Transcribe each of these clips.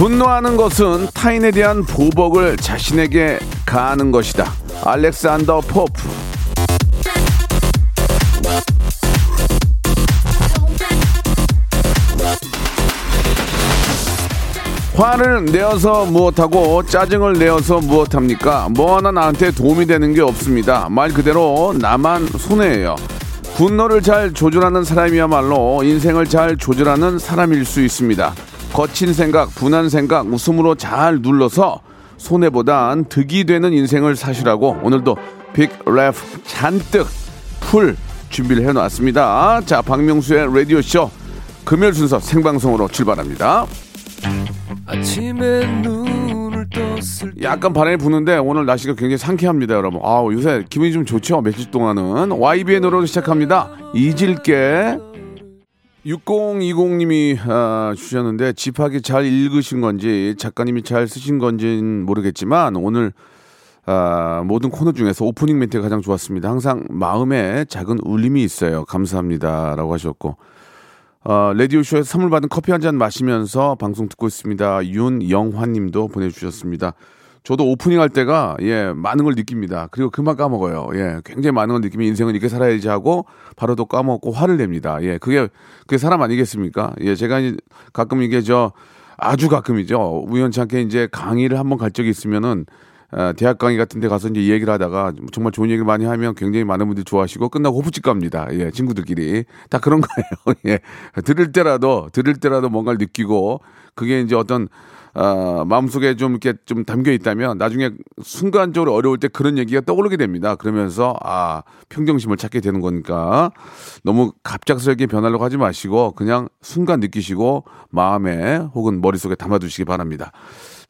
분노하는 것은 타인에 대한 보복을 자신에게 가하는 것이다. 알렉산더 포프. 화를 내어서 무엇하고 짜증을 내어서 무엇합니까? 뭐 하나 나한테 도움이 되는 게 없습니다. 말 그대로 나만 손해예요. 분노를 잘 조절하는 사람이야말로 인생을 잘 조절하는 사람일 수 있습니다. 거친 생각, 분한 생각, 웃음으로 잘 눌러서 손해보단 득이 되는 인생을 사시라고 오늘도 빅랩 잔뜩 풀 준비를 해놨습니다. 자, 박명수의 라디오쇼 금요일 순서 생방송으로 출발합니다. 아침에 눈을 떴을 때 약간 바람이 부는데 오늘 날씨가 굉장히 상쾌합니다, 여러분. 아 요새 기분이 좀 좋죠? 며칠 동안은 YB의 노래로 시작합니다. 잊을게. 6020님이 아, 주셨는데 집하기 잘 읽으신 건지 작가님이 잘 쓰신 건지는 모르겠지만 오늘 아, 모든 코너 중에서 오프닝 멘트가 가장 좋았습니다. 항상 마음에 작은 울림이 있어요. 감사합니다라고 하셨고 어, 라디오 쇼에서 선물 받은 커피 한 잔 마시면서 방송 듣고 있습니다. 윤영환님도 보내주셨습니다. 저도 오프닝 할 때가 예 많은 걸 느낍니다. 그리고 금방 까먹어요. 예 굉장히 많은 걸 느끼면 인생은 이렇게 살아야지 하고 바로 또 까먹고 화를 냅니다. 예 그게 그게 사람 아니겠습니까? 예 제가 가끔 이게 저 아주 가끔이죠. 우연찮게 이제 강의를 한번 갈 적이 있으면은 어, 대학 강의 같은 데 가서 이제 얘기를 하다가 정말 좋은 얘기를 많이 하면 굉장히 많은 분들이 좋아하시고 끝나고 호프집 갑니다. 예, 친구들끼리. 다 그런 거예요. 예. 들을 때라도, 들을 때라도 뭔가를 느끼고 그게 이제 어떤 어, 마음속에 좀 이렇게 좀 담겨 있다면 나중에 순간적으로 어려울 때 그런 얘기가 떠오르게 됩니다. 그러면서 아, 평정심을 찾게 되는 거니까 너무 갑작스럽게 변하려고 하지 마시고 그냥 순간 느끼시고 마음에 혹은 머릿속에 담아두시기 바랍니다.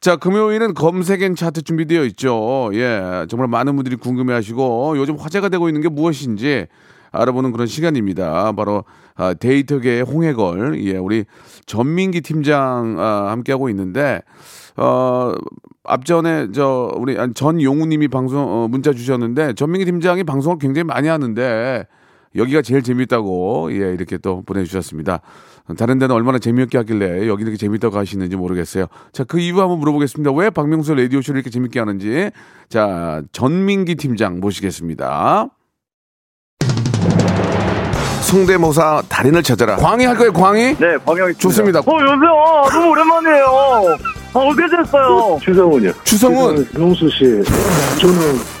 자, 금요일은 검색엔 차트 준비되어 있죠. 예, 정말 많은 분들이 궁금해 하시고 요즘 화제가 되고 있는 게 무엇인지 알아보는 그런 시간입니다. 바로 아, 데이터계의 홍해걸, 예, 우리 전민기 팀장 아, 함께하고 있는데, 어, 앞전에 저 우리 전용우님이 방송 어, 문자 주셨는데 전민기 팀장이 방송을 굉장히 많이 하는데 여기가 제일 재밌다고 예 이렇게 또 보내주셨습니다. 다른 데는 얼마나 재미없게 하길래 여기 이렇게 재밌다고 하시는지 모르겠어요. 자, 그 이유 한번 물어보겠습니다. 왜 박명수 라디오 쇼를 이렇게 재밌게 하는지. 자, 전민기 팀장 모시겠습니다. 성대모사 달인을 찾아라. 광희 할 거예요, 광희? 네, 광영이 좋습니다. 어, 여보세요. 너무 오랜만이에요. 아, 어떻게 됐어요? 추성훈이요. 추성훈, 명수 씨, 저는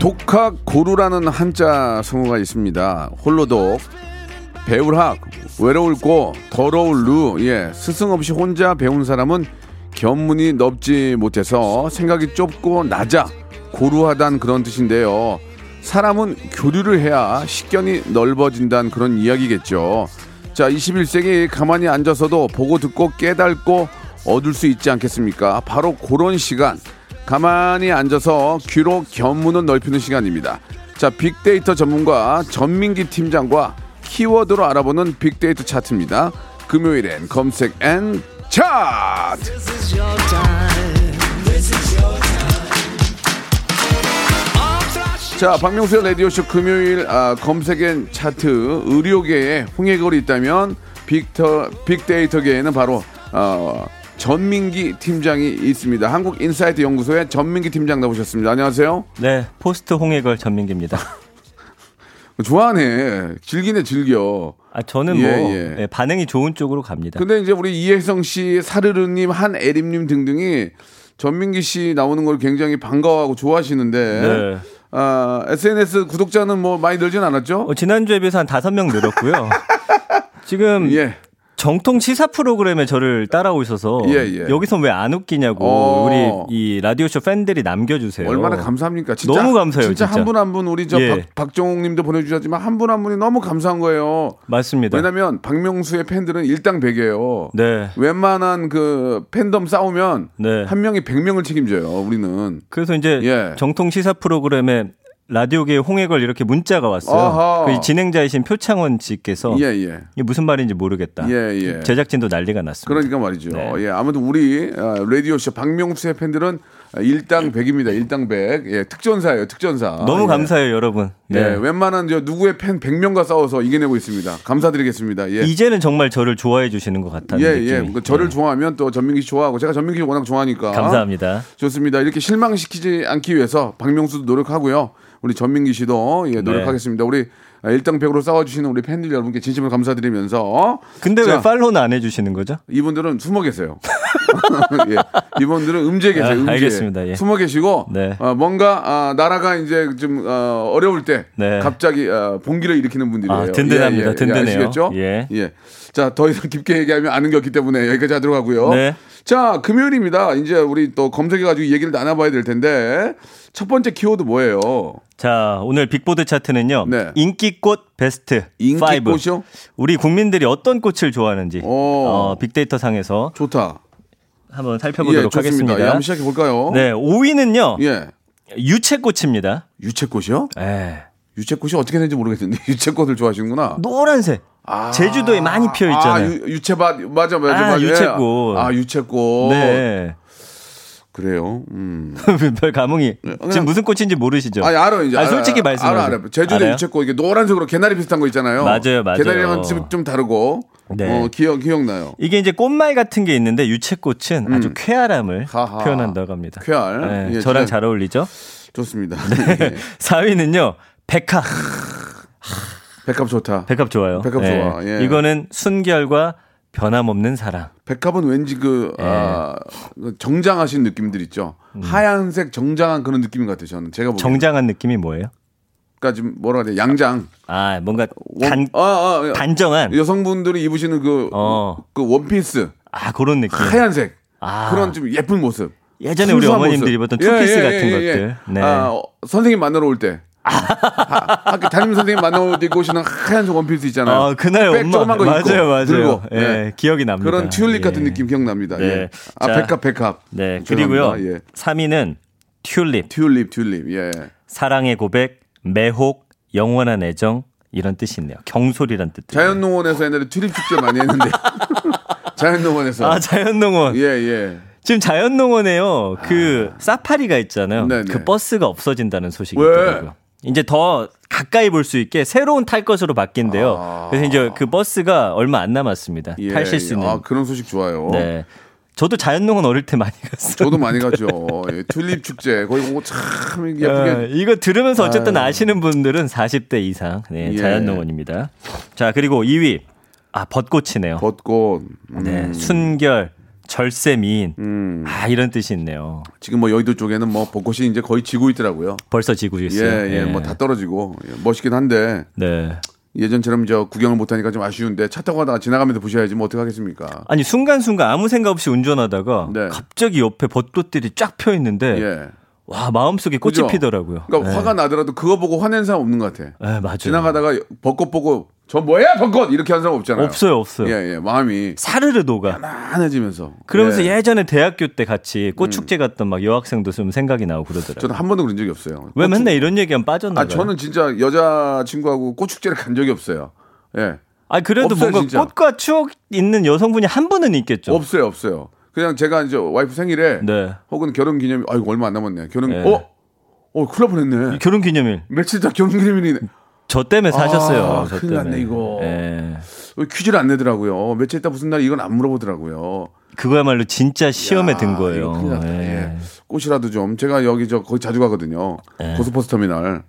독학 고루라는 한자 성어가 있습니다. 홀로독, 배울학, 외로울 고, 더러울 루, 예, 스승 없이 혼자 배운 사람은 견문이 넓지 못해서 생각이 좁고 낮아 고루하단 그런 뜻인데요. 사람은 교류를 해야 식견이 넓어진다는 그런 이야기겠죠. 자, 21세기 가만히 앉아서도 보고 듣고 깨닫고 얻을 수 있지 않겠습니까? 바로 그런 시간. 가만히 앉아서 귀로 견문을 넓히는 시간입니다. 자, 빅데이터 전문가 전민기 팀장과 키워드로 알아보는 빅데이터 차트입니다. 금요일엔 검색 N 차트! 자, 박명수의 라디오쇼 금요일 아, 검색 N 차트 의료계에 홍혜걸이 있다면 빅터, 빅데이터계에는 바로 어, 전민기 팀장이 있습니다. 한국 인사이트 연구소의 전민기 팀장 나오셨습니다. 안녕하세요. 네, 포스트 홍혜걸 전민기입니다. 좋아하네. 즐기네, 즐겨. 아, 저는 예, 뭐 예. 예, 반응이 좋은 쪽으로 갑니다. 근데 이제 우리 이혜성 씨, 사르르님, 한애림님 등등이 전민기 씨 나오는 걸 굉장히 반가워하고 좋아하시는데 네. 아, SNS 구독자는 뭐 많이 늘진 않았죠? 어, 지난주에 비해서 한 다섯 명 늘었고요. 지금 예. 정통 시사 프로그램에 저를 따라오셔서 예, 예. 여기서 왜 안 웃기냐고 어. 우리 이 라디오쇼 팬들이 남겨주세요. 얼마나 감사합니까? 진짜, 너무 감사해요, 진짜. 한 분 한 분 우리 저 예. 박, 박정욱님도 보내주셨지만 한분한 분이 너무 감사한 거예요. 맞습니다. 왜냐면 박명수의 팬들은 일당백이에요. 네. 웬만한 그 팬덤 싸우면 네. 한 명이 백 명을 책임져요. 우리는. 그래서 이제 예. 정통 시사 프로그램에 라디오계의 홍해걸 이렇게 문자가 왔어요. 아하. 그 진행자이신 표창원 씨께서 예 예. 이게 무슨 말인지 모르겠다. 예, 예. 제작진도 난리가 났습니다. 그러니까 말이죠. 네. 예, 아무튼 우리 어, 라디오 쇼 박명수의 팬들은 일당 백입니다. 일당 백. 예, 특전사예요. 특전사. 너무 예. 감사해요, 여러분. 예, 네. 웬만한 저 누구의 팬 100명과 싸워서 이겨내고 있습니다. 감사드리겠습니다. 예. 이제는 정말 저를 좋아해 주시는 것 같다는 예, 느낌이. 예. 그 저를 네. 좋아하면 또 전민기 씨 좋아하고 제가 전민기 씨 워낙 좋아하니까. 감사합니다. 좋습니다. 이렇게 실망시키지 않기 위해서 박명수도 노력하고요. 우리 전민기 씨도 네. 예, 노력하겠습니다. 우리 일당백으로 싸워주시는 우리 팬들 여러분께 진심으로 감사드리면서 근데 자, 왜 팔로우는 안 해주시는 거죠? 이분들은 숨어 계세요. 예. 이분들은 음지에 계세요. 아, 음지에. 알겠습니다. 예. 숨어 계시고 네. 어, 뭔가 아, 나라가 이제 좀 어, 어려울 때 네. 갑자기 어, 봉기를 일으키는 분들이에요. 아, 든든합니다. 든든해요. 아시겠죠? 예. 자, 더 이상 깊게 얘기하면 아는 게 없기 때문에 여기까지 하도록 하고요. 네. 자, 금요일입니다. 이제 우리 또 검색해가지고 얘기를 나눠봐야 될 텐데 첫 번째 키워드 뭐예요? 자, 오늘 빅보드 차트는요. 네. 인기꽃 베스트 인기꽃이요? 5. 우리 국민들이 어떤 꽃을 좋아하는지 오. 어, 빅데이터 상에서 좋다. 한번 예, 살펴보도록 좋습니다. 하겠습니다. 예, 한번 시작해 볼까요? 네, 5위는요. 예. 유채꽃입니다. 유채꽃이요? 예. 유채꽃이 어떻게 되는지 모르겠는데 유채꽃을 좋아하시는구나. 노란색. 아. 제주도에 많이 피어 있잖아요. 아, 유, 채밭 맞아 맞아 아, 맞아. 유채꽃. 아 유채꽃. 네. 그래요. 음. 별 감흥이 지금 무슨 꽃인지 모르시죠? 아니 알아 이제. 아, 솔직히 말씀하세요. 알아 알아. 제주도? 유채꽃 이게 노란색으로 개나리 비슷한 거 있잖아요. 맞아요, 맞아요. 개나리랑은 좀, 좀 다르고. 네. 어 기억 기억나요. 이게 이제 꽃말 같은 게 있는데 유채꽃은 아주 쾌활함을 음. 하하. 표현한다고 합니다. 쾌활. 네, 예, 저랑 진짜 잘 어울리죠? 좋습니다. 네. 예. 4위는요. 백합. 백합 좋다. 백합 좋아요. 백합 좋아, 예. 이거는 순결과 변함없는 사랑. 백합은 왠지 그 예. 아, 그 정장하신 느낌들 있죠. 하얀색 정장한 그런 느낌 같아요. 저는 제가 보기엔. 음. 정장한 느낌이 뭐예요? 그러니까 지금 뭐라 그래야 돼? 양장. 아, 뭔가 원- 단, 아, 아, 아. 단정한. 여성분들이 입으시는 그, 어. 그 원피스 아, 그런 느낌. 하얀색 아. 그런 좀 예쁜 모습. 예전에 우리 어머님들이 모습. 입었던 투피스 같은 것들. 네. 아, 어, 선생님 만나러 올 때. 하- 학교 담임 선생님 만나러 입고 오시는 하얀 원피스 있잖아요. 아, 그날 백 엄마 조그만 거 입고 맞아요, 맞아요. 들고. 예, 예. 기억이 납니다. 그런 튤립 같은 예. 느낌 기억납니다. 네. 예. 아, 자, 백합, 백합. 네, 죄송합니다. 그리고요. 예. 3위는 튤립. 튤립, 튤립. 예. 사랑의 고백, 매혹, 영원한 애정 이런 뜻이 있네요. 경솔이란 뜻. 자연농원에서 옛날에 튤립 축제 많이 했는데. 자연농원에서. 아, 자연농원. 예, 예. 지금 자연농원에요. 그 사파리가 있잖아요. 네네. 그 버스가 없어진다는 소식이 왜? 있더라고요. 이제 더 가까이 볼 수 있게 새로운 탈 것으로 바뀐대요. 아. 그래서 이제 그 버스가 얼마 안 남았습니다. 예. 타실 수 있는. 아, 그런 소식 좋아요. 네. 저도 자연농원 어릴 때 많이 갔어요. 저도 많이 가죠. 예, 튤립 축제. 거기 보고 참 예쁘게. 어, 이거 들으면서 어쨌든 아시는 분들은 40대 이상 네, 예. 자연농원입니다. 자 그리고 2위 아 벚꽃이네요. 벚꽃. 음. 네, 순결, 절세 미인. 음. 아 이런 뜻이 있네요. 지금 뭐 여의도 쪽에는 뭐 벚꽃이 이제 거의 지고 있더라고요. 벌써 지고 예, 있어요. 예, 뭐 다 떨어지고 예, 멋있긴 한데 네. 예전처럼 저 구경을 못 하니까 좀 아쉬운데 차 타고 가다가 지나가면서 보셔야지 뭐 어떻게 하겠습니까? 아니 순간순간 아무 생각 없이 운전하다가 네. 갑자기 옆에 벚꽃들이 쫙 펴 있는데 예. 와 마음속에 꽃이 그죠? 피더라고요. 그러니까 네. 화가 나더라도 그거 보고 화낸 사람 없는 것 같아. 네, 맞아요. 지나가다가 벚꽃 보고 저 뭐야 벚꽃 이렇게 하는 사람 없잖아요. 없어요, 없어요. 예, 예. 마음이 사르르 녹아. 편안해지면서. 그러면서 예. 음. 예. 전에 대학교 때 같이 꽃 축제 갔던 막 여학생도 좀 생각이 나고 그러더라고요. 저는 한 번도 그런 적이 없어요. 왜꽃 맨날 이런 얘기하면 빠졌나 아. 저는 진짜 여자 친구하고 꽃 축제를 간 적이 없어요. 예. 아 그래도 없어요, 뭔가 진짜. 꽃과 추억 있는 여성분이 한 분은 있겠죠. 없어요, 없어요. 그냥 제가 이제 와이프 생일에 네. 혹은 결혼 기념일, 아이고 얼마 안 남았네. 결혼, 네. 어, 어, 큰일 날 뻔했네. 결혼 기념일 며칠 다 결혼 기념일이네. 저 때문에 사셨어요. 아, 저 큰일 났네. 이거. 예. 왜 퀴즈를 안 내더라고요. 며칠 있다 무슨 날 이건 안 물어보더라고요. 그거야말로 진짜 시험에 야, 든 거예요. 큰일 났다. 예. 예. 꽃이라도 좀 제가 여기 저 거기 자주 가거든요. 예. 고속버스 터미널.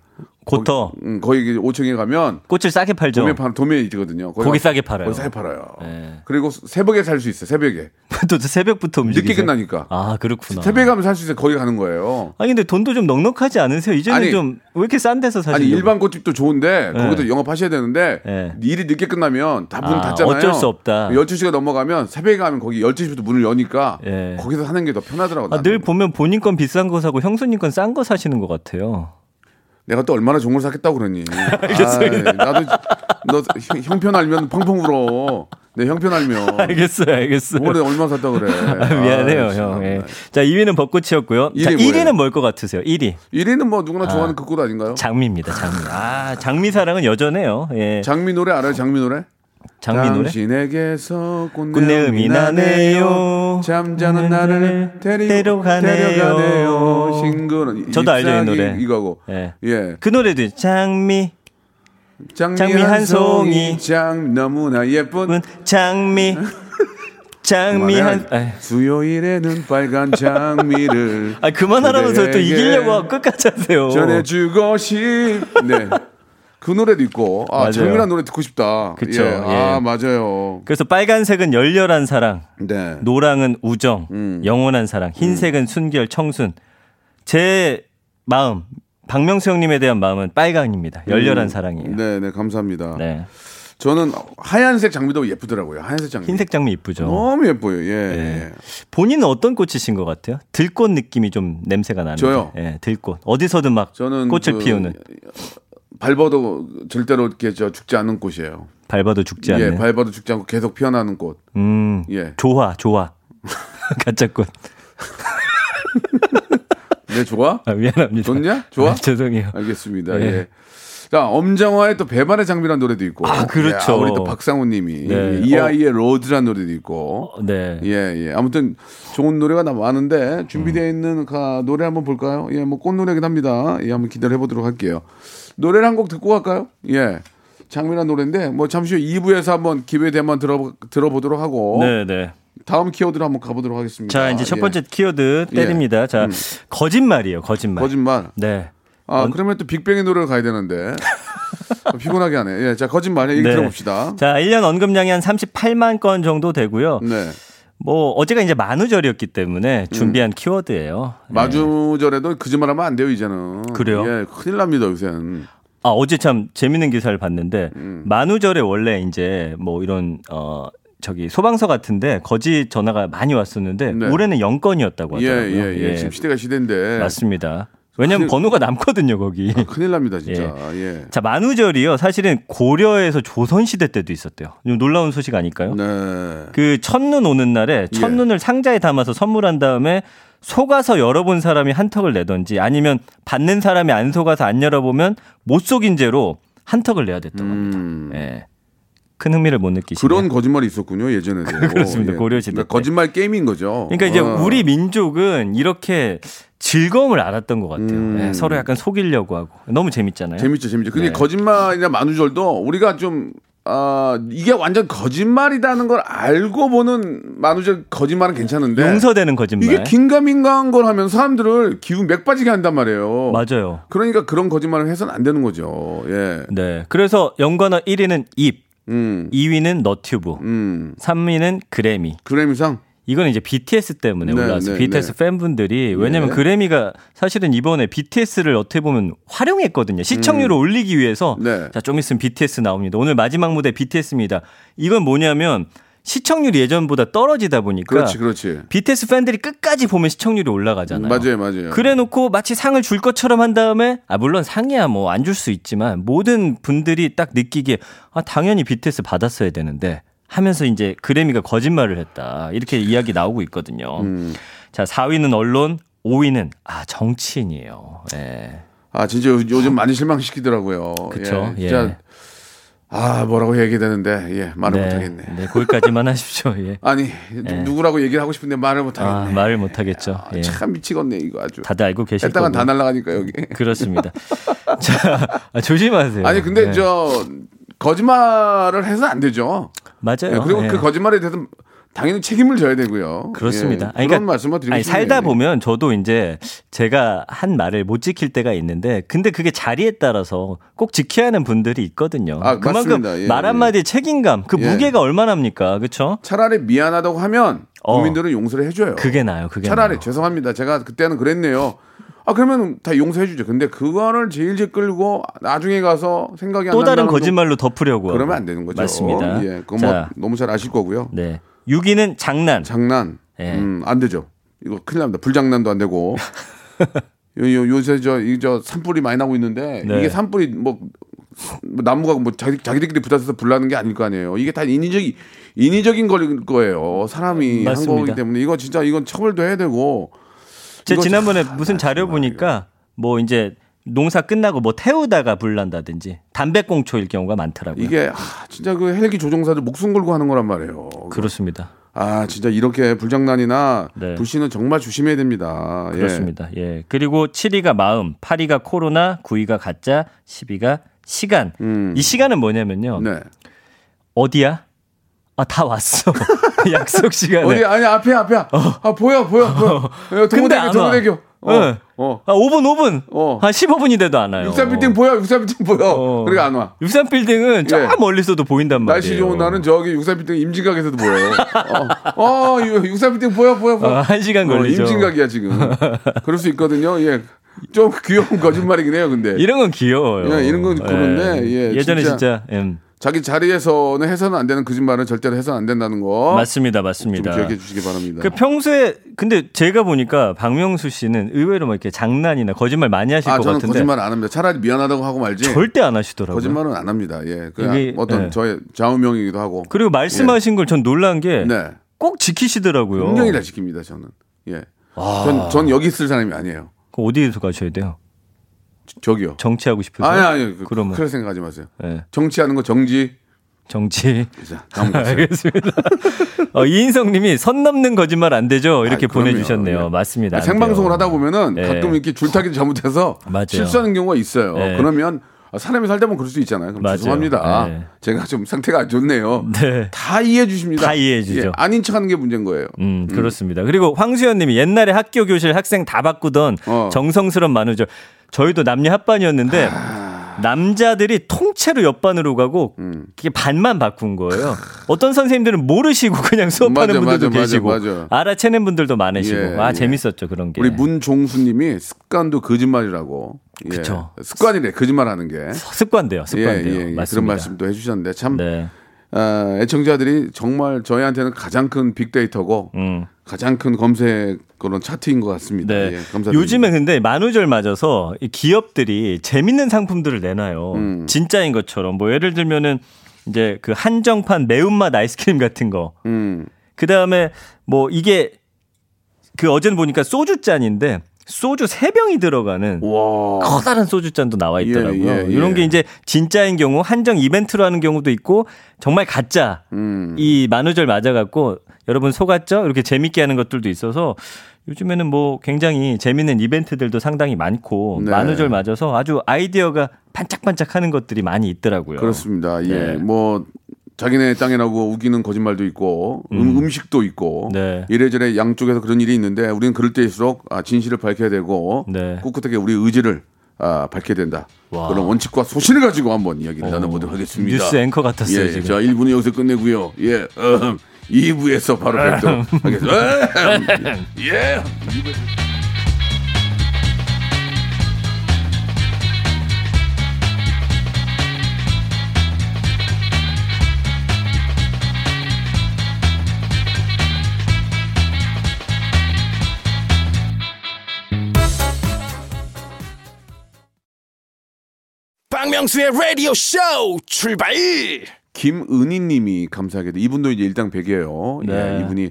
고터 거기, 음, 거기 5층에 가면 꽃을 싸게 팔죠. 도매 파 도매 있거든요. 거기 싸게 팔아요. 거기 싸게 팔아요. 예. 그리고 새벽에 살 수 있어요. 새벽에 또 새벽부터 움직이세요. 늦게 끝나니까. 아 그렇구나. 새벽에 가면 살 수 있어요. 거기 가는 거예요. 아니 근데 돈도 좀 넉넉하지 않으세요? 이제는 좀 왜 이렇게 싼 데서 사시는 아니 일반 꽃집도 좋은데 예. 거기도 영업하셔야 되는데 예. 일이 늦게 끝나면 다문 아, 닫잖아요. 어쩔 수 없다. 12시가 넘어가면 새벽에 가면 거기 12시부터 문을 여니까 예. 거기서 사는 게 더 편하더라고요. 아, 늘 보면 본인 건 비싼 거 사고 형수님 건 싼 거 사시는 것 같아요. 내가 또 얼마나 좋은 걸 샀겠다고 그러니. 알겠습니다. 나도 너 형- 형편 알면 펑펑 울어. 내 형편 알면. 알겠어요, 알겠어요. 올해 얼마 샀다 그래. 아, 미안해요, 아, 형. 예. 참. 자, 2위는 벚꽃이었고요. 자, 1위 1위는 뭐예요? 뭘것 같으세요? 1위. 1위는 뭐 누구나 좋아하는 그꽃 아닌가요? 장미입니다, 장미. 아, 장미 사랑은 여전해요. 예. 장미 노래 알아요? 장미 노래? 장미 노래? 당신에게서 꽃내음이 나네요. 나네요. 잠자는 나를 데리고 데려가네요. 데려가네요. 싱그런 저도 알죠, 이 노래. 이거고. 예. 예. 그 노래도 장미, 장미, 장미 한한 송이. 장 너무나 예쁜 장미, 장미 한. 아이, 수요일에는 빨간 장미를 아, 그만하라면서 또 이기려고 끝까지 하세요. 전해주고 싶. 네. 그 노래도 있고. 아, 맞아요. 장미란 노래 듣고 싶다. 그쵸, 예. 아, 예. 맞아요. 그래서 빨간색은 열렬한 사랑, 네. 노랑은 우정, 음. 영원한 사랑, 흰색은 순결, 청순. 제 마음, 박명수 형님에 대한 마음은 빨강입니다. 열렬한 사랑이에요. 네, 네, 감사합니다. 네. 저는 하얀색 장미도 예쁘더라고요. 하얀색 장미. 흰색 장미 이쁘죠. 너무 예뻐요. 예. 네. 예. 본인은 어떤 꽃이신 것 같아요? 들꽃 느낌이 좀 냄새가 나는데. 저요? 예, 들꽃. 어디서든 막 저는 꽃을 그 피우는. 밟아도 절대로 이렇게 저 죽지 않는 꽃이에요. 밟아도 죽지 예, 않는. 밟아도 죽지 않고 계속 피어나는 꽃. 음. 예. 조화, 조화. 가짜 꽃. 네, 좋아? 아, 미안합니다. 좋냐? 좋아? 아, 죄송해요. 알겠습니다. 예. 예. 자, 엄정화의 또 배반의 장미란 노래도 있고. 아, 그렇죠. 예, 우리 또 박상우 님이 네. 이 아이의 로드란 노래도 있고. 어, 네. 예, 예. 아무튼 좋은 노래가 나 많은데 준비되어 있는 가, 노래 한번 볼까요? 예, 뭐 꽃노래긴 합니다. 예, 한번 기다려 보도록 할게요. 노래를 한 곡 듣고 갈까요? 예. 장미란 노래인데 뭐 잠시 후 2부에서 한번 기회 되면 들어 들어보도록 하고 네, 네. 다음 키워드로 한번 가보도록 하겠습니다. 자, 이제 첫 예. 번째 키워드 때립니다. 자, 거짓말이에요, 거짓말. 거짓말. 네. 아, 그러면 또 빅뱅의 노래를 가야 되는데. 좀 피곤하게 하네. 예, 자, 거짓말. 얘기 네. 들어봅시다. 자, 1년 언급량이 한 38만 건 정도 되고요. 네. 뭐 어제가 이제 만우절이었기 때문에 준비한 키워드예요. 네. 음. 마주절에도 거짓말하면 안 돼요, 이제는. 그래요? 예, 큰일 납니다, 요새는. 아, 어제 참 재밌는 기사를 봤는데 음. 만우절에 원래 이제 뭐 이런 어 저기 소방서 같은데 거짓 전화가 많이 왔었는데 네. 올해는 0건이었다고 예, 하더라고요. 예, 예. 지금 시대가 시대인데. 맞습니다. 왜냐면 큰일- 번호가 남거든요, 거기. 큰일 납니다, 진짜. 예. 자, 만우절이요. 사실은 고려에서 조선시대 때도 있었대요. 좀 놀라운 소식 아닐까요? 네. 그 첫눈 오는 날에 예. 첫눈을 상자에 담아서 선물한 다음에 속아서 열어본 사람이 한턱을 내던지 아니면 받는 사람이 안 속아서 안 열어보면 못 속인 죄로 한턱을 내야 됐다고 합니다. 음. 예. 큰 흥미를 못 느끼시네요. 그런 거짓말이 있었군요, 예전에도. 그렇습니다, 고려 시대 그러니까 때. 거짓말 게임인 거죠. 그러니까 이제 어. 우리 민족은 이렇게 즐거움을 알았던 것 같아요. 음. 예, 서로 약간 속이려고 하고 너무 재밌잖아요. 재밌죠, 재밌죠. 근데 네. 거짓말이나 만우절도 우리가 좀, 아, 이게 완전 거짓말이라는 걸 알고 보는 만우절 거짓말은 괜찮은데. 용서되는 거짓말. 이게 긴가민가한 걸 하면 사람들을 기분 맥 빠지게 한단 말이에요. 맞아요. 그러니까 그런 거짓말을 해서는 안 되는 거죠. 예. 네. 그래서 연관어 1위는 입, 음. 2위는 너튜브, 음. 3위는 그래미. 그래미상? 이거는 이제 BTS 때문에 네, 올라왔어요. 네, BTS 네. 팬분들이 왜냐면 네. 그래미가 사실은 이번에 BTS를 어떻게 보면 활용했거든요. 시청률을 올리기 위해서 네. 자, 좀 있으면 BTS 나옵니다. 오늘 마지막 무대 BTS입니다. 이건 뭐냐면 시청률이 예전보다 떨어지다 보니까 그렇지, 그렇지. BTS 팬들이 끝까지 보면 시청률이 올라가잖아요. 맞아요, 맞아요. 그래 놓고 마치 상을 줄 것처럼 한 다음에 아 물론 상이야 뭐 안 줄 수 있지만 모든 분들이 딱 느끼기에 아 당연히 BTS 받았어야 되는데 하면서 이제 그래미가 거짓말을 했다. 이렇게 이야기 나오고 있거든요. 음. 자, 4위는 언론, 5위는 아 정치인이에요. 예. 아 진짜 요- 요즘 많이 실망시키더라고요. 그쵸, 예, 예. 아 뭐라고 얘기해야 되는데 예 말을 못하겠네. 네, 거기까지만 하십시오. 예. 아니 누구라고 얘기를 하고 싶은데 말을 아, 못하겠네. 말을 못 하겠죠. 아, 예. 참 미치겠네 이거 아주. 다들 알고 계실 거고. 다 날라가니까 여기. 그렇습니다. 자, 아, 조심하세요. 아니 근데 네. 저 거짓말을 해서 안 되죠. 맞아요. 예, 그리고 예. 그 거짓말에 대해서 당연히 책임을 져야 되고요. 그렇습니다. 예, 아니, 그런 그러니까- 말씀을 드리고 아니. 살다 예. 보면 저도 이제 제가 한 말을 못 지킬 때가 있는데 근데 그게 자리에 따라서 꼭 지켜야 하는 분들이 있거든요. 아, 그만큼. 예, 말 예. 한마디의 책임감, 그 예. 무게가 얼마나입니까? 그렇죠? 차라리 미안하다고 하면 어. 국민들은 용서를 해줘요. 그게 나요. 그게 차라리 나요. 죄송합니다. 제가 그때는 그랬네요. 아 그러면 다 용서해 주죠. 근데 그거를 제일제 끌고 나중에 가서 생각이 안또 다른 거- 거짓말로 덮으려고 그러면. 안 되는 거죠. 맞습니다. 예, 그건 자, 뭐 너무 잘 아실 거고요. 네. 6위는 장난. 장난, 예. 음, 안 되죠. 이거 큰일 납니다. 불장난도 안 되고. 요, 요, 요새 저, 이, 저, 산불이 많이 나고 있는데, 네. 이게 산불이 뭐, 뭐 나무가 뭐 자기, 자기들끼리 붙어서 불나는 게 아닐 거 아니에요. 이게 다 인위적인, 인위적인 걸 거예요. 사람이 한 맞습니다. 거기 때문에 이거 진짜 이건 처벌도 해야 되고. 제 지난번에 참- 무슨 아, 자료 보니까 뭐 이제 농사 끝나고 뭐 태우다가 불 난다든지 담배꽁초일 경우가 많더라고요. 이게, 아, 진짜 그 헬기 조종사들 목숨 걸고 하는 거란 말이에요. 그렇습니다. 아, 진짜 이렇게 불장난이나 네. 불씨는 정말 조심해야 됩니다. 예. 그렇습니다. 예. 그리고 7위가 마음, 8위가 코로나, 9위가 가짜, 10위가 시간. 음. 이 시간은 뭐냐면요. 네. 어디야? 아, 다 왔어. 약속 시간에. 어디 아니 앞에 앞에 아 보여 보여 보여 어, 동호대교 와. 동호대교 어, 네. 어. 아, 5분, 5분. 어. 한 15분이 돼도 안 와요. 63빌딩 보여 63빌딩 보여 어. 그러니까 안 와 63빌딩은 저 예. 멀리서도 보인단 말이에요. 날씨 좋은 날은 저기 63빌딩 임진각에서도 보여 어, 어 63빌딩 보여 보여 보여 어, 한 시간 걸리죠. 어, 임진각이야 지금 그럴 수 있거든요 예 좀 귀여운 거짓말이긴 해요 근데 이런 건 귀여워요. 예, 이런 건 그런데, 예, 예 전에 진짜 진짜, 음, 자기 자리에서는 해서는 안 되는 거짓말은 절대로 해서는 안 된다는 거 맞습니다, 좀 맞습니다. 기억해 주시기 바랍니다 그 평소에 근데 제가 보니까 박명수 씨는 의외로 뭐 이렇게 장난이나 거짓말 많이 하실 아 것 저는 같은데 거짓말 안 합니다 차라리 미안하다고 하고 말지 절대 안 하시더라고요. 거짓말은 안 합니다. 예. 그냥 이게, 어떤 예. 저의 좌우명이기도 하고. 그리고 말씀하신 걸전 놀란 게꼭 네. 지키시더라고요. 분명히 다 지킵니다, 저는. 예. 아. 전, 전 여기 있을 사람이 아니에요. 어디에서 가셔야 돼요? 저기요. 정치하고 싶으세요? 아니, 아니, 그, 그러면 그럴 생각하지 마세요. 예. 정치하는 거 정지. 정치. 자. 알겠습니다. 어, 이인성님이 선 넘는 거짓말 안 되죠? 이렇게 그럼요. 보내주셨네요. 예. 맞습니다. 안 생방송을 돼요. 하다 보면은 예. 가끔 이렇게 줄타기 잘못해서 맞아요. 실수하는 경우가 있어요. 예. 그러면 사람이 살다 보면 그럴 수 있잖아요. 그럼 맞아요. 죄송합니다. 예. 제가 좀 상태가 안 좋네요. 네. 다 이해해 주십니다. 다 이해해 주죠. 예, 아닌 척 하는 게 문제인 거예요. 음, 그렇습니다. 그리고 황수연 님이 옛날에 학교 교실 학생 다 바꾸던 어. 정성스런 만우절. 저희도 남녀 합반이었는데 아. 남자들이 통째로 옆반으로 가고 음. 그게 반만 바꾼 거예요. 어떤 선생님들은 모르시고 그냥 수업하는 맞아, 분들도 맞아, 계시고 맞아. 알아채는 분들도 많으시고 예, 아 예. 재밌었죠 그런 게. 우리 문종수님이 습관도 거짓말이라고. 예. 그쵸. 습관이래 거짓말하는 게. 습관돼요. 예, 습관돼요. 예, 예. 맞습니다. 그런 말씀도 해주셨는데 참 네. 어, 애청자들이 정말 저희한테는 가장 큰 빅데이터고 음. 가장 큰 검색 그런 차트인 것 같습니다. 네. 예, 감사드립니다. 요즘에 근데 만우절 맞아서 이 기업들이 재밌는 상품들을 내놔요. 음. 진짜인 것처럼. 뭐 예를 들면은 이제 그 한정판 매운맛 아이스크림 같은 거. 음, 그 다음에 뭐 이게 그 어제는 보니까 소주 잔인데 소주 세병이 들어가는 와, 커다란 소주잔도 나와 있더라고요. 예, 예, 예. 이런 게 이제 진짜인 경우 한정 이벤트로 하는 경우도 있고 정말 가짜 음, 이 만우절 맞아갖고 여러분 속았죠? 이렇게 재밌게 하는 것들도 있어서 요즘에는 뭐 굉장히 재밌는 이벤트들도 상당히 많고 네. 만우절 맞아서 아주 아이디어가 반짝반짝 하는 것들이 많이 있더라고요. 그렇습니다. 예, 네. 뭐 자기네 땅이라고 우기는 거짓말도 있고 음. 음식도 있고 네. 이래저래 양쪽에서 그런 일이 있는데 우리는 그럴 때일수록 아, 진실을 밝혀야 되고 네. 꿋꿋하게 우리 의지를 아, 밝혀야 된다. 와. 그런 원칙과 소신을 가지고 한번 이야기를 나눠보도록 하겠습니다. 뉴스 앵커 같았어요, 예, 지금. 자 1부는 여기서 끝내고요. 예, 음, 2부에서 바로 뵙도록 하겠습니다. 음, 예. 박명수의 라디오 쇼 출발 김은희님이 감사하게도 이분도 이제 일당 100이에요. 네. 예, 이분이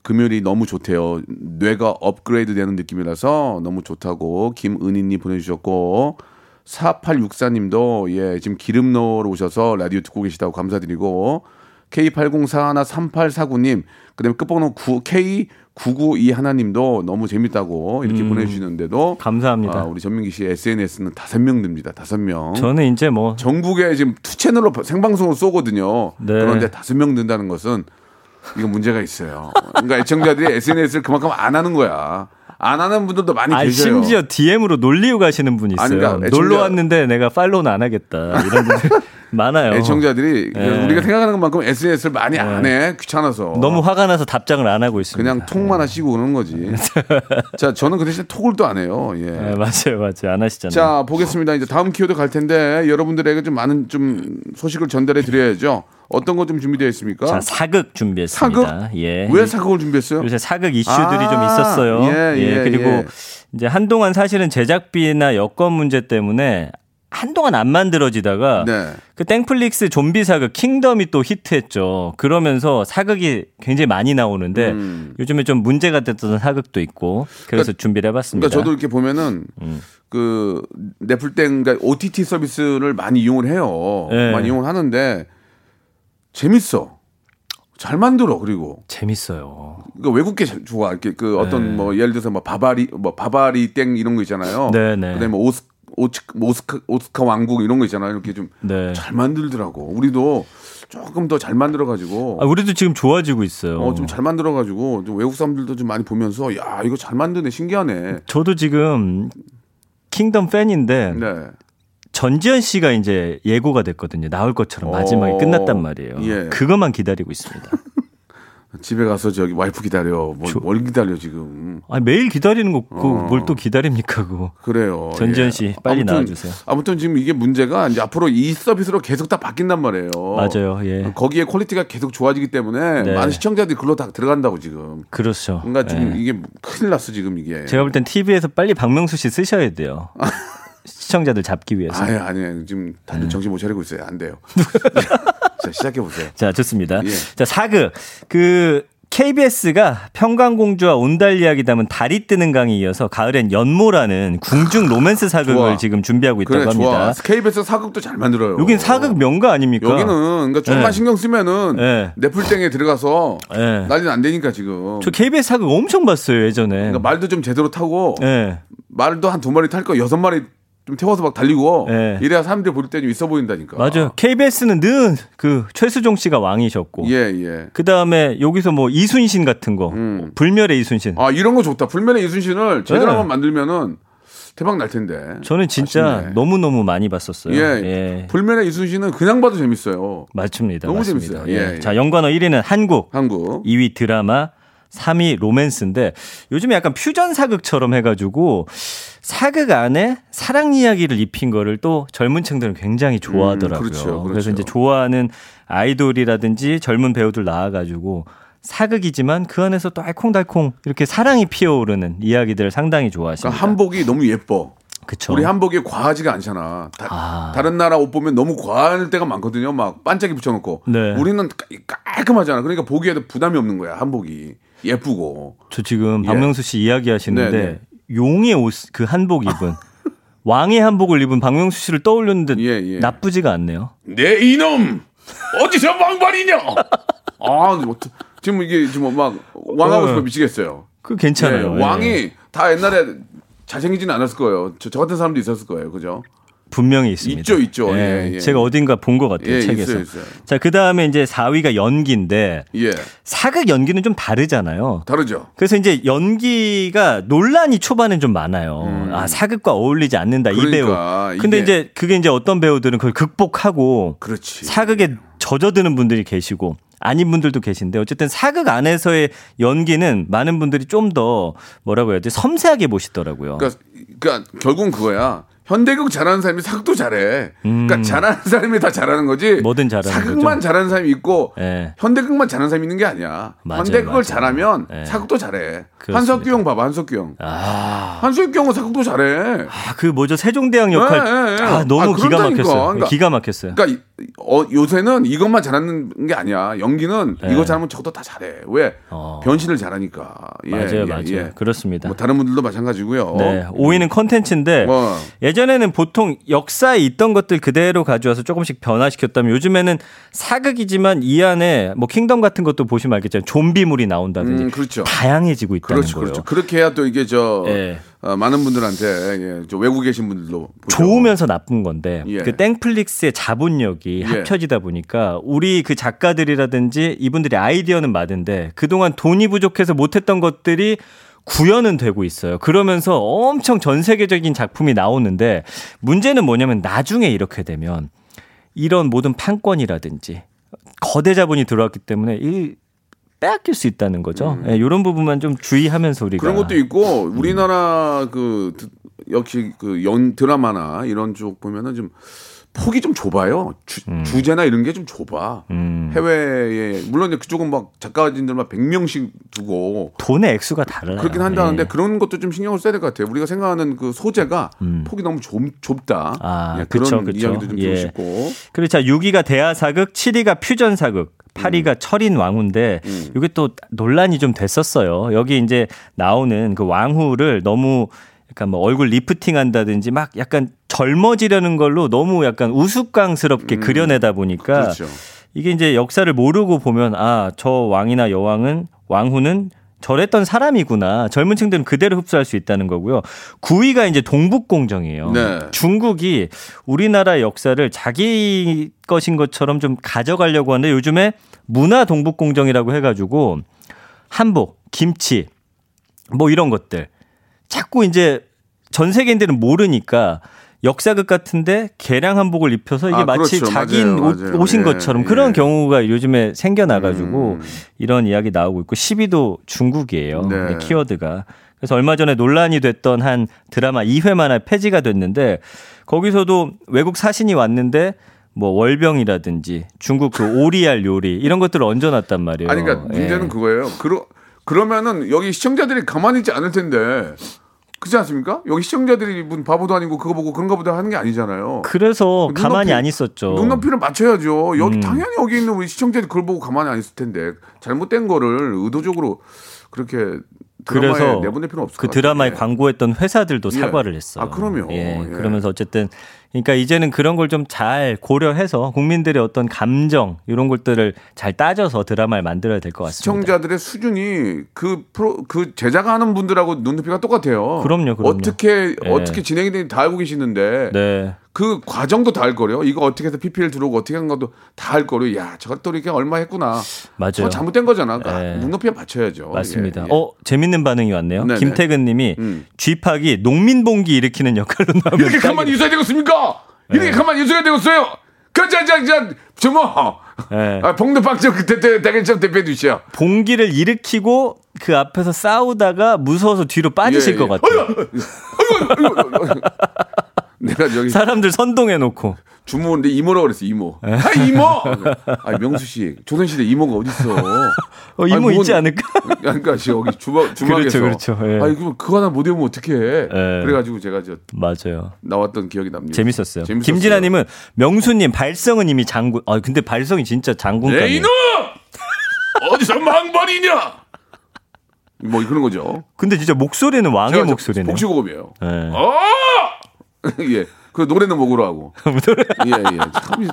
금요일이 너무 좋대요. 뇌가 업그레이드 되는 느낌이라서 너무 좋다고 김은희님 보내주셨고 4864님도 예 지금 기름 넣으러 오셔서 라디오 듣고 계시다고 감사드리고 K80413849님 그 다음에 끝번호 9 K992 하나님도 너무 재밌다고 이렇게 보내주시는데도 음. 감사합니다. 아, 우리 전민기 씨 SNS는 다섯 명 듣습니다. 다섯 명. 저는 이제 뭐 전국에 지금 two 채널로 생방송을 쏘거든요. 네. 그런데 다섯 명 듣는다는 것은 이거 문제가 있어요. 그러니까 애청자들이 SNS를 그만큼 안 하는 거야. 안 하는 분들도 많이 아 계셔요. 심지어 DM으로 놀리고 가시는 분이 있어요. 아니, 그러니까 애청자- 놀러 왔는데 내가 팔로우는 안 하겠다 이런 분들 많아요. 애청자들이 네. 우리가 생각하는 것만큼 SNS를 많이 안 해. 귀찮아서. 너무 화가 나서 답장을 안 하고 있습니다. 그냥 톡만 하시고 그러는 거지. 자, 저는 그 대신 톡을 또 안 해요. 예. 네, 맞아요, 맞아요. 안 하시잖아요. 자, 보겠습니다. 이제 다음 키워드 갈 텐데 여러분들에게 좀 많은 좀 소식을 전달해 드려야죠. 어떤 거 좀 준비되어 있습니까? 자, 사극 준비했습니다. 사극? 예. 왜 사극을 준비했어요? 요새 사극 이슈들이 아, 좀 있었어요. 예, 예, 그리고 예. 이제 한동안 사실은 제작비나 여건 문제 때문에 한동안 안 만들어지다가 네. 그 땡플릭스 좀비 사극 킹덤이 또 히트했죠. 그러면서 사극이 굉장히 많이 나오는데 음. 요즘에 좀 문제가 됐던 사극도 있고 그래서 준비를 해봤습니다. 그러니까 저도 이렇게 보면은 음. 그 넷플땡 그러니까 OTT 서비스를 많이 이용을 해요. 네. 많이 이용을 하는데 재밌어. 잘 만들어 그리고 재밌어요. 그러니까 외국 게 좋아 이렇게 그 어떤 뭐 예를 들어서 뭐 바바리 뭐 바바리 땡 이런 거 있잖아요. 네, 네. 그다음에 오스 오스, 오스카 오스카 왕국 이런 거 있잖아요. 이렇게 좀잘 네. 만들더라고. 우리도 조금 더 잘 만들어 가지고 아, 우리도 지금 좋아지고 있어요. 어, 좀 잘 만들어 가지고 좀 외국 사람들도 좀 많이 보면서 야 이거 잘 만드네 신기하네. 저도 지금 킹덤 팬인데 네. 전지현 씨가 이제 예고가 됐거든요. 나올 것처럼 마지막에 어, 끝났단 말이에요. 예. 그것만 기다리고 있습니다. 집에 가서 저기 와이프 기다려. 뭘, 뭘 기다려 지금. 아 매일 기다리는 거 어. 뭘 또 기다립니까 그거. 그래요. 전지현 예. 씨, 빨리 아무튼, 나와주세요. 아무튼 지금 이게 문제가 이제 앞으로 이 서비스로 계속 다 바뀐단 말이에요. 맞아요. 예. 거기에 퀄리티가 계속 좋아지기 때문에 네. 많은 시청자들이 글로 다 들어간다고 지금. 그렇죠. 뭔가 좀 예. 이게 큰일 났어 지금 이게. 제가 볼 땐 TV에서 빨리 박명수 씨 쓰셔야 돼요. 시청자들 잡기 위해서. 아니 아니 지금 다들 정신 못 차리고 있어요. 안 돼요. 자 시작해 보세요. 자, 좋습니다. 예. 자, 사극. 그 KBS가 평강공주와 온달 이야기 담은 달이 뜨는 강에 이어서 가을엔 연모라는 궁중 로맨스 사극을 좋아. 지금 준비하고 있다고 그래 합니다. 좋아. KBS 사극도 잘 만들어요. 여긴 사극 명가 아닙니까? 여기는 그러니까 조금만 네. 신경 쓰면은 네. 넷플땡에 들어가서 네. 난리는 안 되니까 지금. 저 KBS 사극 엄청 봤어요, 예전에. 그러니까 말도 좀 제대로 타고 예. 말도 한 두 마리 탈 거 여섯 마리 좀 태워서 막 달리고 네. 이래야 사람들이 볼 때 좀 있어 보인다니까. 맞아요. KBS는 늘 그 최수종 씨가 왕이셨고. 예 예. 그 다음에 여기서 뭐 이순신 같은 거. 음. 불멸의 이순신. 아 이런 거 좋다. 불면의 이순신을 제대로 네. 한번 만들면은 대박 날 텐데. 저는 진짜 아쉽네. 너무너무 많이 봤었어요. 예. 불면의 이순신은 그냥 봐도 재밌어요. 맞습니다. 너무 맞습니다. 재밌어요. 예, 예. 자, 연관어 1위는 한국, 한국. 2위 드라마, 3위 로맨스인데 요즘에 약간 퓨전 사극처럼 해가지고 사극 안에 사랑 이야기를 입힌 거를 또 젊은 층들은 굉장히 좋아하더라고요. 음, 그렇죠, 그렇죠. 래서 이제 좋아하는 아이돌이라든지 젊은 배우들 나와가지고 사극이지만 그 안에서 또 알콩달콩 이렇게 사랑이 피어오르는 이야기들을 상당히 좋아하십니다. 그러니까 한복이 너무 예뻐. 그쵸. 우리 한복이 과하지가 않잖아. 다, 아. 른 나라 옷 보면 너무 과할 때가 많거든요. 막 반짝이 붙여놓고. 네. 우리는 깔- 깔끔하잖아. 그러니까 보기에도 부담이 없는 거야. 한복이 예쁘고. 저 지금 예. 박명수 씨 이야기하시는데 네, 네. 용의 옷 그 한복 입은 왕의 한복을 입은 박명수 씨를 떠올렸는데 예, 예. 나쁘지가 않네요. 내 이놈 어디서 왕발이냐? 아 뭐, 지금 이게 지금 막 왕하고 싶어 어. 미치겠어요. 그 괜찮아요. 예, 예. 왕이 다 옛날에 잘생기지는 않았을 거예요. 저, 저 같은 사람도 있었을 거예요. 그죠? 분명히 있습니다. 있죠, 있죠. 예, 예. 제가 어딘가 본 것 같아요. 예, 책에서. 있어요, 있어요. 자, 그 다음에 이제 4위가 연기인데 예. 사극 연기는 좀 다르잖아요. 다르죠. 그래서 이제 연기가 논란이 초반엔 좀 많아요. 아, 사극과 어울리지 않는다, 이 음. 그러니까 배우. 근데 이게- 이제 그게 이제 어떤 배우들은 그걸 극복하고 그렇지. 사극에 젖어드는 분들이 계시고 아닌 분들도 계신데 어쨌든 사극 안에서의 연기는 많은 분들이 좀 더 뭐라고 해야 돼 섬세하게 보시더라고요. 그러니까, 그러니까 결국은 그거야. 현대극 잘하는 사람이 사극도 잘해. 음. 그러니까 잘하는 사람이 다 잘하는 거지. 뭐든 잘하는 사극만 거죠. 잘하는 사람이 있고 예. 현대극만 잘하는 사람이 있는 게 아니야. 맞아요, 현대극을 맞아요. 잘하면 예. 사극도 잘해. 한석규 형 봐봐, 한석규 형. 아, 한석규 형은 사극도 잘해. 아, 그 뭐죠 세종대왕 역할 예. 아, 너무 아, 기가. 막혔어요. 그러니까- 기가 막혔어요. 그러니까 이- 어, 요새는 이것만 잘하는 게 아니야. 연기는 예. 이거 잘하면 저것도 다 잘해. 왜? 어. 변신을 잘하니까. 예, 맞아요, 예, 맞아요. 예. 그렇습니다. 뭐 다른 분들도 마찬가지고요. 네, 5위는 컨텐츠인데 뭐. 예전 에는 보통 역사에 있던 것들 그대로 가져와서 조금씩 변화시켰다면 요즘에는 사극이지만 이 안에 뭐 킹덤 같은 것도 보시면 알겠지만 좀비물이 나온다든지 음, 그렇죠. 다양해지고 있다는 그렇죠, 거예요. 그렇죠. 그렇게 해야 또 이게 저 예. 어, 많은 분들한테 예, 저 외국에 계신 분들도 보죠. 좋으면서 나쁜 건데 예. 그 땡플릭스의 자본력이 예. 합쳐지다 보니까 우리 그 작가들이라든지 이분들의 아이디어는 많은데 그동안 돈이 부족해서 못했던 것들이 구현은 되고 있어요. 그러면서 엄청 전 세계적인 작품이 나오는데 문제는 뭐냐면 나중에 이렇게 되면 이런 모든 판권이라든지 거대 자본이 들어왔기 때문에 이 빼앗길 수 있다는 거죠. 예, 이런 부분만 좀 주의하면서 우리가 음. 그런 것도 있고 우리나라 그 드- 역시 그 연 드라마나 이런 쪽 보면은 좀 폭이 좀 좁아요. 주, 주제나 이런 게 좀 좁아. 음. 해외에 물론 그쪽은 막 작가진들만 100명씩 두고 돈의 액수가 달라요. 그렇긴 한다는데 예. 그런 것도 좀 신경을 써야 될 것 같아요. 우리가 생각하는 그 소재가 폭이 너무 좁. 음. 아, 예, 그쵸, 그런 그쵸. 이야기도 좀 예. 싶고. 그리고 자 6위가 대하사극, 7위가 퓨전사극, 8위가 철인 왕후인데 음. 이게 또 논란이 좀 됐었어요. 여기 이제 나오는 그 왕후를 너무 약간 뭐 얼굴 리프팅 한다든지 막 약간 젊어지려는 걸로 너무 약간 우스꽝스럽게 그려내다 보니까 음. 그렇죠. 이게 이제 역사를 모르고 보면 아, 저 왕이나 여왕은 왕후는 저랬던 사람이구나. 젊은 층들은 그대로 흡수할 수 있다는 거고요. 9위가 이제 동북공정이에요. 네. 중국이 우리나라 역사를 자기 것인 것처럼 좀 가져가려고 하는데 요즘에 문화 동북공정이라고 해가지고 한복, 김치, 뭐 이런 것들 자꾸 이제 전 세계인들은 모르니까 역사극 같은데 개량 한복을 입혀서 이게 아, 마치 그렇죠. 자기 맞아요, 옷, 맞아요. 옷인 예, 것처럼 예. 그런 경우가 요즘에 생겨나가지고 음. 이런 이야기 나오고 있고 10위도 중국이에요. 네. 네, 키워드가. 그래서 얼마 전에 논란이 됐던 한 드라마 2회 만에 폐지가 됐는데 거기서도 외국 사신이 왔는데 뭐 월병이라든지 중국 그 오리알 요리 이런 것들을 얹어놨단 말이에요. 아니 그러니까 문제는 예. 그거예요. 그러 그러면은 여기 시청자들이 가만히 있지 않을 텐데. 그렇지 않습니까? 여기 시청자들이 문 바보도 아니고 그거 보고 그런가 보다 하는 게 아니잖아요. 그래서 눈높이- 가만히 안 있었죠. 눈높이를 맞춰야죠. 여기 음. 당연히 여기 있는 우리 시청자들이 그걸 보고 가만히 안 있을 텐데 잘못된 거를 의도적으로 그렇게 드라마에 그래서 내보낼 필요는 없을 그. 드라마에 예. 광고했던 회사들도 예. 사과를 했어요. 아, 그럼요. 예, 예. 그러면서 어쨌든 그러니까 이제는 그런 걸 좀 잘 고려해서 국민들의 어떤 감정 이런 것들을 잘 따져서 드라마를 만들어야 될 것 같습니다. 시청자들의 수준이 그 프로 그 제작하는 분들하고 눈높이가 똑같아요. 그럼요, 그럼요. 어떻게 예. 어떻게 진행이 되는지 다 알고 계시는데 네. 그 과정도 다 알 거래요. 이거 어떻게 해서 PPL 들어오고 어떻게 한 것도 다 알 거래요. 야, 저것도 이렇게 얼마 했구나. 맞아요. 저 잘못된 거잖아. 그러니까 예. 눈높이에 맞춰야죠. 맞습니다. 예, 예. 어, 재밌는 반응이 왔네요. 네네. 김태근 님이 음. 쥐팍이 농민봉기 일으키는 역할로 나오면 이렇게 가만히 있어야 되겠습니까? 이렇게 네. 가만히 있어야 되겠어요? 그자자자 저뭐 예. 아, 봉도빵점 그때 때 대결점 대표해 주시오. 봉기를 일으키고 그 앞에서 싸우다가 무서워서 뒤로 빠지실 예, 것 예. 같아요. 내가 저기 사람들 선동해 놓고. 주모인데 이모라고 그랬어 이모. 네. 아 이모. 아 명수 씨 조선시대 이모가 어디 있어? 어, 이모 있지 않을까? 그러니까 저 여기 주막 주막에서. 그렇죠, 그렇죠. 예. 아 이거 그거 하나 못 외우면 어떡해? 그래가지고 제가 저 맞아요. 나왔던 기억이 납니다. 재밌었어요. 재밌었어요. 김진아님은 명수님 발성은 이미 장군. 아 근데 발성이 진짜 내 장군감이에요. 이놈 어디서 망발이냐? 뭐 그런 거죠. 근데 진짜 목소리는 왕의 목소리네요. 복식호흡이에요. 예. 어! 예. 그 노래는 목으로 하고. 예, 예. 참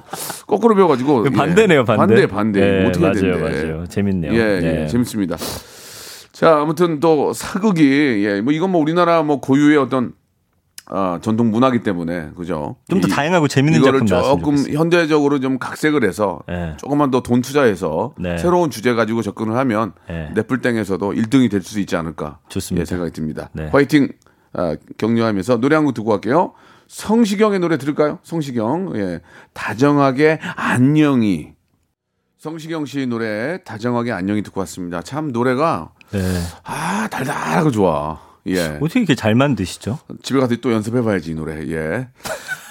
거꾸로 배워가지고. 예. 반대네요, 반대. 반대, 반대. 예, 어떻게 맞아요, 되는데. 맞아요. 재밌네요. 예, 네. 예, 재밌습니다. 자, 아무튼 또 사극이 예, 뭐 이건 뭐 우리나라 뭐 고유의 어떤 아, 전통 문화기 때문에 그죠? 좀더 이- 다양하고 재밌는 이거를 조금. 현대적으로 좀 각색을 해서 예. 조금만 더 돈 투자해서 네. 새로운 주제 가지고 접근을 하면 예. 넷플땡에서도 1등이 될 수 있지 않을까 좋습니다. 예, 생각이 듭니다. 네. 화이팅 아, 격려하면서 노래 한 곡 듣고 갈게요. 성시경의 노래 들을까요? 성시경 예. 다정하게 안녕히 성시경 씨 노래 다정하게 안녕히 듣고 왔습니다. 참 노래가 네. 아 달달하고 좋아. 예. 어떻게 이렇게 잘 만드시죠? 집에 가서 또 연습해봐야지 이 노래. 예.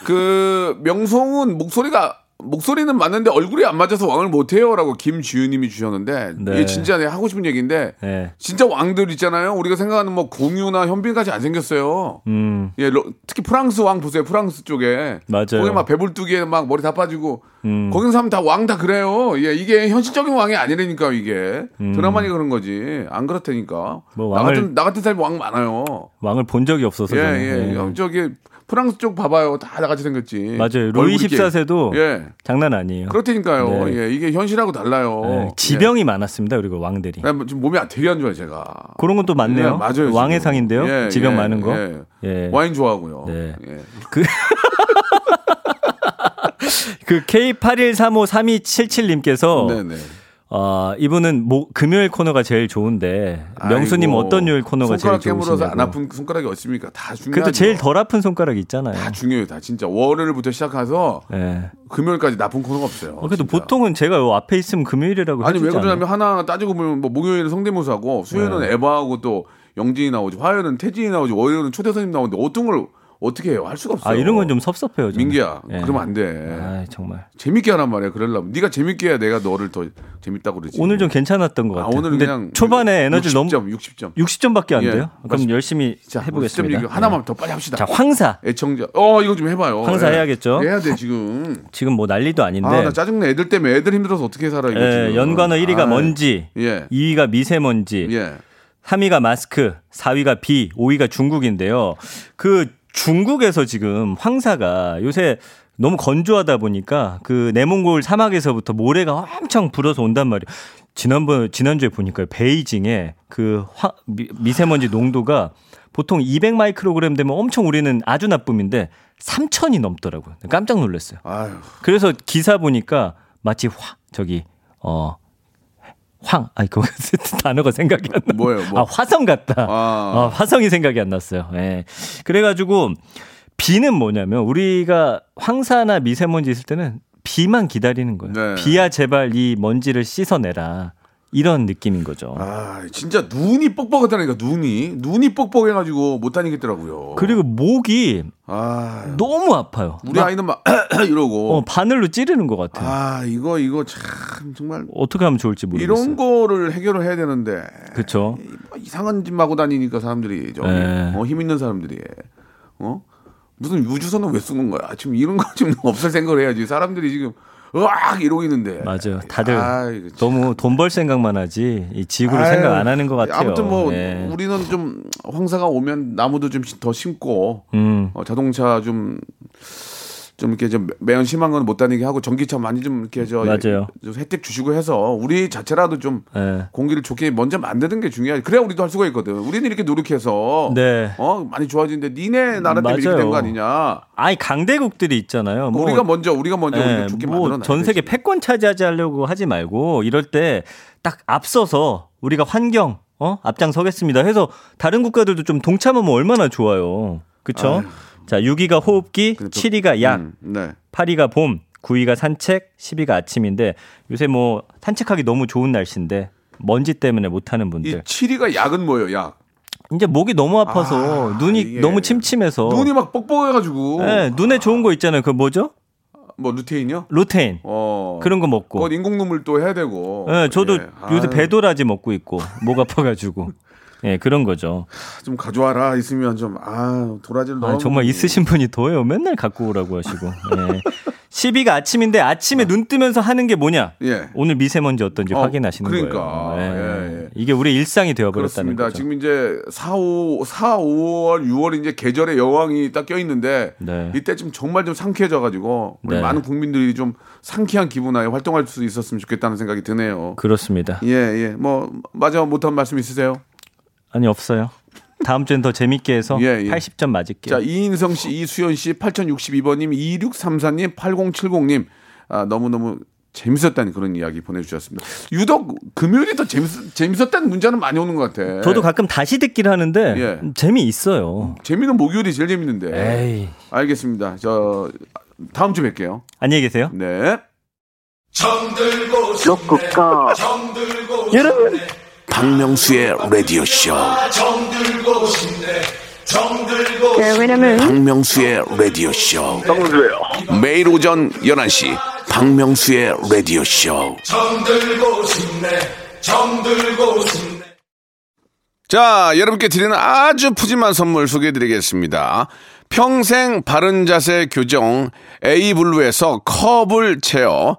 그 명성은 목소리가 목소리는 맞는데 얼굴이 안 맞아서 왕을 못해요라고 김지윤님이 주셨는데 네. 이게 진짜 내가 하고 싶은 얘기인데 네. 진짜 왕들 있잖아요. 우리가 생각하는 뭐 공유나 현빈 같이 안 생겼어요. 음, 예, 러- 특히 프랑스 왕 보세요. 프랑스 쪽에 맞아요. 거기 막 배불뚝에 막 머리 다 빠지고 음. 거기 사람 다 왕 다 그래요. 예, 이게 현실적인 왕이 아니라니까 이게 드라마니 그런 거지. 안 그렇다니까. 음. 뭐나 왕을- 같은 나 같은 사람이 왕 많아요. 왕을 본 적이 없어서 예, 저는. 예. 예. 저기 프랑스 쪽 봐봐요. 다 나같이 생겼지. 맞아요. 루이 얼굴이 이렇게- 14세도 예. 장난 아니에요. 그렇다니까요. 네. 예, 이게 현실하고 달라요. 예, 지병이 많았습니다. 그리고 왕들이. 예. 나 지금 몸이 되게 안 좋아요, 제가. 그런 건또 많네요. 예, 맞아요. 왕의 지금. 상인데요. 예, 지병 예, 많은 거. 예. 예. 와인 좋아하고요. 네. 예. 그 K81353277님께서 네, 네. 어, 이분은 모, 금요일 코너가 제일 좋은데 명수님 아이고, 어떤 요일 코너가 제일 손가락 깨물어서. 안 아픈 손가락이 어딨습니까? 다 중요하죠. 그래도 제일 덜 아픈 손가락이 있잖아요. 다 중요해요. 다 진짜 월요일부터 시작해서 예. 금요일까지 나쁜 코너가 없어요. 어, 그래도 진짜. 보통은 제가 요 앞에 있으면 금요일이라고 아니 왜? 그러냐면 하나 따지고 보면 뭐 목요일은 성대모사고 수요일은 네. 에바하고 또 영진이 나오지 화요일은 태진이 나오지 월요일은 초대 손님 나오는데 어떤 걸 어떻게 해요? 할 수가 없어요. 아 이런 건 좀 섭섭해요. 저는. 민기야 예. 그러면 안 돼. 아 정말 재밌게 하란 말이야. 그러려면 네가 재밌게 해야 내가 너를 더 재밌다고 그러지. 오늘 좀 괜찮았던 것 아, 같아요. 오늘은 근데 그냥 초반에 에너지 60점, 너무 60점. 60점밖에 안 예. 돼요. 그럼 열심히 자, 해보겠습니다. 60점 얘기 하나만 더 빨리 합시다. 자 황사 애청자. 어 이거 좀 해봐요. 황사 예. 해야겠죠? 해야 돼 지금. 지금 뭐 난리도 아닌데 아 나 짜증내. 애들 때문에 애들 힘들어서 어떻게 살아 이거 예, 지금. 연관어 1위가 아, 먼지, 예. 2위가 미세먼지, 예. 3위가 마스크, 4위가 비, 5위가 중국인데요. 그 중국에서 지금 황사가 요새 너무 건조하다 보니까 그 내몽골 사막에서부터 모래가 엄청 불어서 온단 말이에요. 지난번 지난주에 보니까 베이징에 그 화, 미, 미세먼지 농도가 보통 200 마이크로그램 되면 엄청 우리는 아주 나쁨인데 3000이 넘더라고요. 깜짝 놀랐어요. 아유. 그래서 기사 보니까 마치 화 저기 어 황, 아이 그 단어가 생각이 안 나. 뭐예요, 뭐? 아 화성 같다. 아. 아, 화성이 생각이 안 났어요. 예. 그래가지고 비는 뭐냐면 우리가 황사나 미세먼지 있을 때는 비만 기다리는 거예요. 네. 비야 제발 이 먼지를 씻어내라. 이런 느낌인 거죠. 아 진짜 눈이 뻑뻑하다니까 눈이 눈이 뻑뻑해가지고 못 다니겠더라고요. 그리고 목이 아 너무 아파요. 우리 막, 아이는 막 이러고 어, 바늘로 찌르는 것 같아요. 아 이거 이거 참 정말 어떻게 하면 좋을지 모르겠어요. 이런 거를 해결을 해야 되는데 그렇죠. 뭐 이상한 짓 마고 다니니까 사람들이 저기 네. 어, 힘 있는 사람들이 어 무슨 우주선은 왜 쓰는 거야? 지금 이런 거좀 없을 생각을 해야지. 사람들이 지금 으악 이러고 있는데 맞아요. 다들 아. 너무 돈 벌 생각만 하지 이 지구를 아유, 생각 안 하는 것 같아요. 아무튼 뭐 예. 우리는 좀 황사가 오면 나무도 좀 더 심고 음. 어, 자동차 좀, 좀 이렇게 좀 매연 심한 건 못 다니게 하고 전기차 많이 좀 이렇게 저 맞아요. 좀 혜택 주시고 해서 우리 자체라도 좀 예. 공기를 좋게 먼저 만드는 게 중요하지. 그래야 우리도 할 수가 있거든. 우리는 이렇게 노력해서 네. 어 많이 좋아지는데 니네 나라 때문에 이렇게. 된 거 아니냐. 아니 강대국들이 있잖아요. 뭐, 우리가 먼저 우리가 먼저 예, 우리가 좋게 만들어 놔야 뭐전 세계 패권 차지하지 하려고 하지 말고 이럴 때 딱 앞서서 우리가 환경 어 앞장 서겠습니다. 해서 다른 국가들도 좀 동참하면 얼마나 좋아요. 그렇죠? 자, 6위가 호흡기, 그래, 또- 7위가 약, 음, 네. 8위가 봄, 9위가 산책, 10위가 아침인데 요새 뭐 산책하기 너무 좋은 날씨인데 먼지 때문에 못 하는 이 분들 7위가 약은 뭐예요? 약. 이제 목이 너무 아파서 아, 눈이 이게 너무 침침해서 눈이 막 뻑뻑해가지고. 예, 눈에 좋은 거 있잖아요. 그 뭐죠? 뭐 루테인이요? 루테인. 어. 그런 거 먹고. 그건 인공 눈물 또 해야 되고. 예, 저도 예. 요새 아유, 배도라지 먹고 있고 목 아파가지고. 예, 그런 거죠. 좀 가져와라 있으면 좀 아 도라지를 아, 너무 정말 있으신 분이 더해요. 맨날 갖고 오라고 하시고. 예. 10위가 아침인데 아침에 눈 뜨면서 하는 게 뭐냐? 예. 오늘 미세먼지 어떤지 어, 확인하시는 그러니까. 거예요. 예, 예. 이게 우리 일상이 되어버렸다는 그렇습니다. 거죠. 지금 이제 4, 5, 4, 5월, 6월 이제 계절의 여왕이 딱 껴 있는데 네. 이때 좀 정말 좀 상쾌해져 가지고 우리 네. 많은 국민들이 좀 상쾌한 기분하에 활동할 수 있었으면 좋겠다는 생각이 드네요. 그렇습니다. 예, 예. 뭐 마지막 못한 말씀 있으세요? 아니 없어요. 다음 주엔 더 재밌게 해서 예, 예. 80점 맞을게요. 자, 이인성 씨, 이수연 씨, 8062번 님, 2634님, 8070 님. 아, 너무너무 재밌었다는 그런 이야기 보내주셨습니다. 유독 금요일이 더 재밌, 재밌었다는 문자는 많이 오는 것 같아. 저도 가끔 다시 듣기를 하는데 예. 재미있어요. 재미는 목요일이 제일 재밌는데. 에이. 알겠습니다. 저, 다음 주에 뵐게요. 안녕히 계세요. 네. 여러분 박명수의 라디오 쇼. 네, 왜냐면 박명수의 라디오 쇼. 정수예요. 매일 오전 11시 박명수의 라디오 쇼. 자, 여러분께 드리는 아주 푸짐한 선물 소개해 드리겠습니다. 평생 바른 자세 교정 에이블루에서 커블체어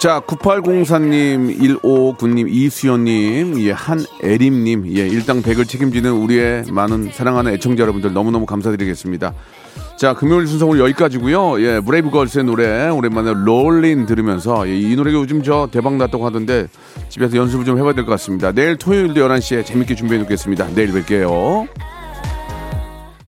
자, 9804님, 159님, 이수연님, 예, 한애림님, 예, 일당 100을 책임지는 우리의 많은 사랑하는 애청자 여러분들 너무너무 감사드리겠습니다. 자, 금요일 순서 오늘 여기까지고요 예, 브레이브걸스의 노래, 오랜만에 롤린 들으면서, 예, 이 노래가 요즘 저 대박 났다고 하던데 집에서 연습을 좀 해봐야 될 것 같습니다. 내일 토요일도 11시에 재밌게 준비해 놓겠습니다. 내일 뵐게요.